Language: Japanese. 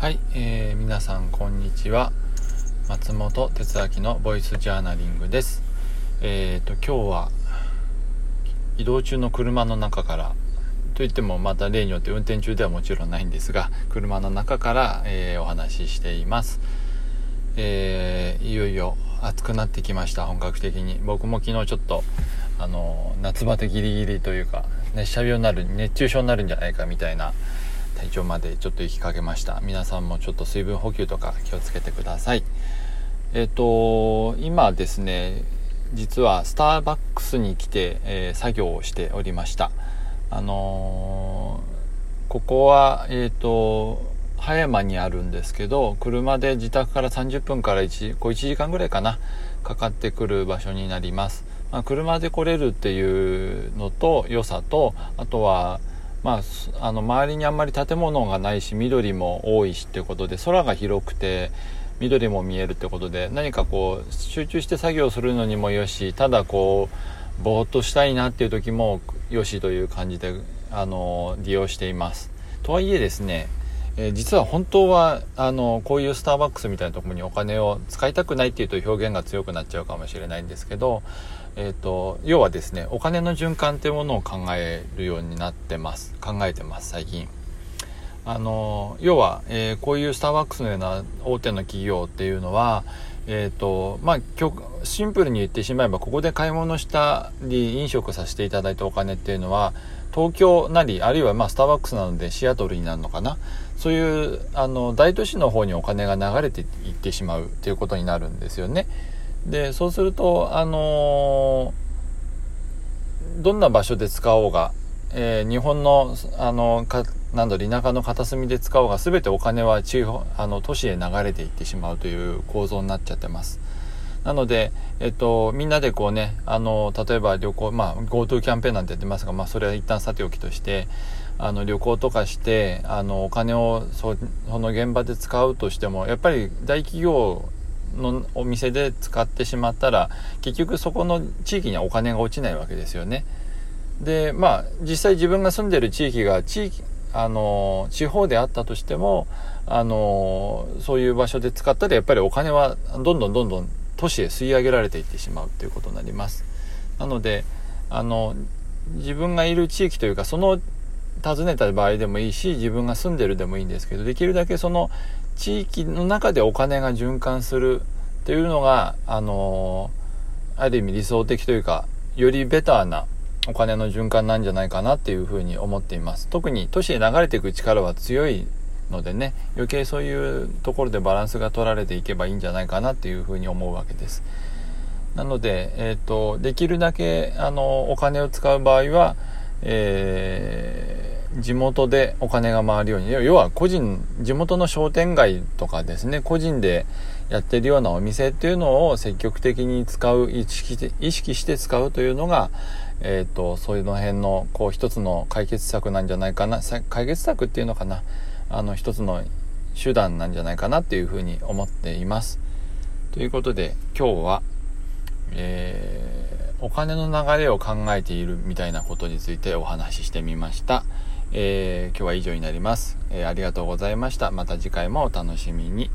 はい、えー、皆さんこんにちは。松本哲明のボイスジャーナリングです。えっ、ー、と今日は移動中の車の中からといってもまた例によって運転中ではもちろんないんですが車の中から、えー、お話ししています。えー、いよいよ暑くなってきました本格的に。僕も昨日ちょっとあの夏バテギリギリというか熱射病になる熱中症になるんじゃないかみたいな体調までちょっと行きかけました。皆さんもちょっと水分補給とか気をつけてください。えっ、ー、と今ですね実はスターバックスに来て、えー、作業をしておりました。あのー、ここはえっ、と葉山にあるんですけど車で自宅から30分から 1, 1時間ぐらいかなかかってくる場所になります、まあ、車で来れるっていうのと良さとあとはまあ、あの周りにあんまり建物がないし緑も多いしっていうことで空が広くて緑も見えるってことで何かこう集中して作業するのにもよしただこうぼーっとしたいなっていう時もよしという感じであの利用しています。とはいえですねえー、実は本当はあのこういうスターバックスみたいなところにお金を使いたくないっていうと表現が強くなっちゃうかもしれないんですけど、えーと、要はですねお金の循環っていうものを考えるようになってます考えてます最近。あの要は、えー、こういうスターバックスのような大手の企業っていうのは、えーとまあ、シンプルに言ってしまえばここで買い物したり飲食させていただいたお金っていうのは東京なりあるいはまスターバックスなのでシアトルになるのかなそういうあの大都市の方にお金が流れていってしまうっていうことになるんですよね。でそうするとあのどんな場所で使おうが、えー、日本のあのかなんだ田舎の片隅で使おうが全てお金は地方あの都市へ流れていってしまうという構造になっちゃってます。なので、えっと、みんなでこうね、あの、例えば旅行、まあ、GoTo キャンペーンなんてやってますが、まあ、それは一旦さておきとして、あの、旅行とかして、あの、お金をそ、その現場で使うとしても、やっぱり大企業のお店で使ってしまったら、結局そこの地域にはお金が落ちないわけですよね。で、まあ、実際自分が住んでる地域が地域、あの、地方であったとしても、あの、そういう場所で使ったらやっぱりお金はどんどんどんどん都市へ吸い上げられていってしまうということになります。なのであの自分がいる地域というかその訪ねた場合でもいいし自分が住んでるでもいいんですけどできるだけその地域の中でお金が循環するっていうのがあのある意味理想的というかよりベターなお金の循環なんじゃないかなっていうふうに思っています。特に都市に流れていく力は強いのでね余計そういうところでバランスが取られていけばいいんじゃないかなっていうふうに思うわけです。なので、えーと、できるだけあのお金を使う場合は、えー、地元でお金が回るように要は個人地元の商店街とかですね個人でやってるようなお店っていうのを積極的に使う意識して意識して使うというのが、えーと、そういうの辺のこう一つの解決策なんじゃないかな解決策っていうのかなあの一つの手段なんじゃないかなっていうふうに思っています。ということで今日は、えー、お金の流れを考えているみたいなことについてお話ししてみました。えー、今日は以上になります、えー、ありがとうございました。また次回もお楽しみに。